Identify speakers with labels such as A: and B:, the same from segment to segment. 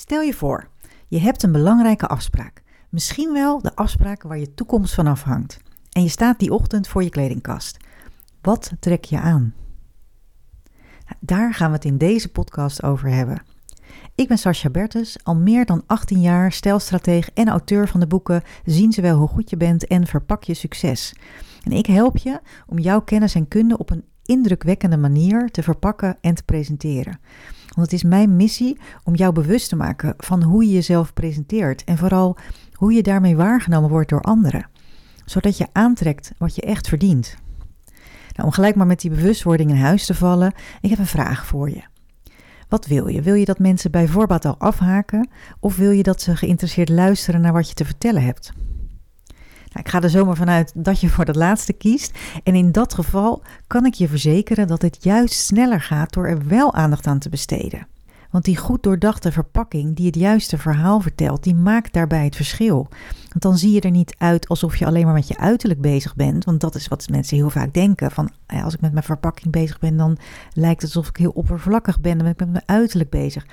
A: Stel je voor, je hebt een belangrijke afspraak. Misschien wel de afspraak waar je toekomst van afhangt. En je staat die ochtend voor je kledingkast. Wat trek je aan? Daar gaan we het in deze podcast over hebben. Ik ben Sascha Bertus, al meer dan 18 jaar stijlstrateeg en auteur van de boeken Zien ze wel hoe goed je bent en Verpak je succes. En ik help je om jouw kennis en kunde op een indrukwekkende manier te verpakken en te presenteren. Want het is mijn missie om jou bewust te maken van hoe je jezelf presenteert en vooral hoe je daarmee waargenomen wordt door anderen, zodat je aantrekt wat je echt verdient. Nou, om gelijk maar met die bewustwording in huis te vallen, ik heb een vraag voor je. Wat wil je? Wil je dat mensen bij voorbaat al afhaken of wil je dat ze geïnteresseerd luisteren naar wat je te vertellen hebt? Nou, ik ga er zomaar vanuit dat je voor dat laatste kiest. En in dat geval kan ik je verzekeren dat het juist sneller gaat door er wel aandacht aan te besteden. Want die goed doordachte verpakking die het juiste verhaal vertelt, die maakt daarbij het verschil. Want dan zie je er niet uit alsof je alleen maar met je uiterlijk bezig bent. Want dat is wat mensen heel vaak denken. Van als ik met mijn verpakking bezig ben, dan lijkt het alsof ik heel oppervlakkig ben. Dan ben ik met mijn uiterlijk bezig.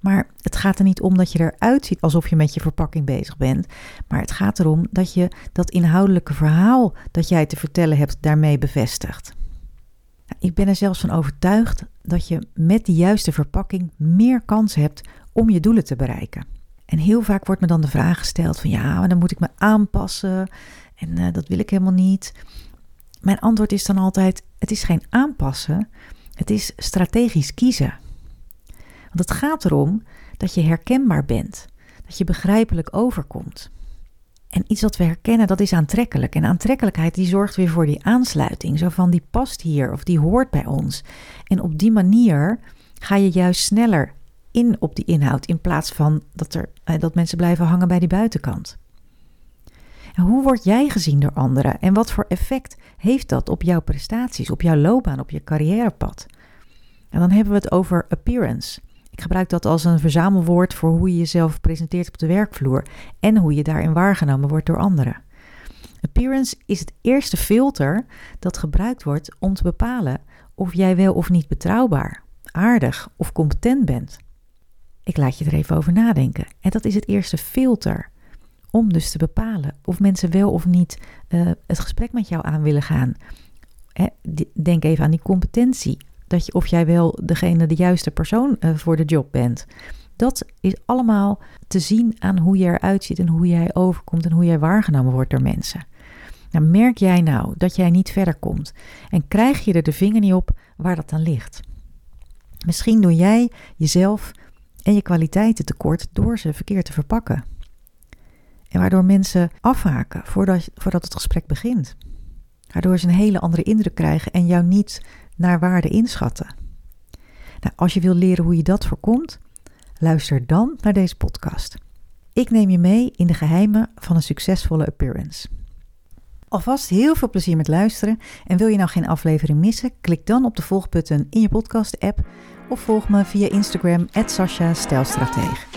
A: Maar het gaat er niet om dat je eruit ziet alsof je met je verpakking bezig bent. Maar het gaat erom dat je dat inhoudelijke verhaal dat jij te vertellen hebt daarmee bevestigt. Nou, ik ben er zelfs van overtuigd dat je met die juiste verpakking meer kans hebt om je doelen te bereiken. En heel vaak wordt me dan de vraag gesteld van ja, maar dan moet ik me aanpassen en uh, dat wil ik helemaal niet. Mijn antwoord is dan altijd: het is geen aanpassen, het is strategisch kiezen. Want het gaat erom dat je herkenbaar bent, dat je begrijpelijk overkomt. En iets wat we herkennen, dat is aantrekkelijk. En aantrekkelijkheid die zorgt weer voor die aansluiting. Zo van die past hier of die hoort bij ons. En op die manier ga je juist sneller in op die inhoud. In plaats van dat, er, eh, dat mensen blijven hangen bij die buitenkant. En hoe word jij gezien door anderen? En wat voor effect heeft dat op jouw prestaties, op jouw loopbaan, op je carrièrepad? En dan hebben we het over appearance. Ik gebruik dat als een verzamelwoord voor hoe je jezelf presenteert op de werkvloer en hoe je daarin waargenomen wordt door anderen. Appearance is het eerste filter dat gebruikt wordt om te bepalen of jij wel of niet betrouwbaar, aardig of competent bent. Ik laat je er even over nadenken. En dat is het eerste filter om dus te bepalen of mensen wel of niet uh, het gesprek met jou aan willen gaan. Denk even aan die competentie dat je, of jij wel degene, de juiste persoon uh, voor de job bent. Dat is allemaal te zien aan hoe je eruit ziet en hoe jij overkomt en hoe jij waargenomen wordt door mensen. Nou, merk jij nou dat jij niet verder komt en krijg je er de vinger niet op waar dat dan ligt? Misschien doe jij jezelf en je kwaliteiten tekort door ze verkeerd te verpakken. En waardoor mensen afhaken voordat, voordat het gesprek begint. Waardoor ze een hele andere indruk krijgen en jou niet naar waarde inschatten. Nou, als je wil leren hoe je dat voorkomt, luister dan naar deze podcast. Ik neem je mee in de geheimen van een succesvolle appearance. Alvast heel veel plezier met luisteren en wil je nou geen aflevering missen? Klik dan op de volgbutton in je podcast-app of volg me via Instagram @sasha Stijlstrateeg.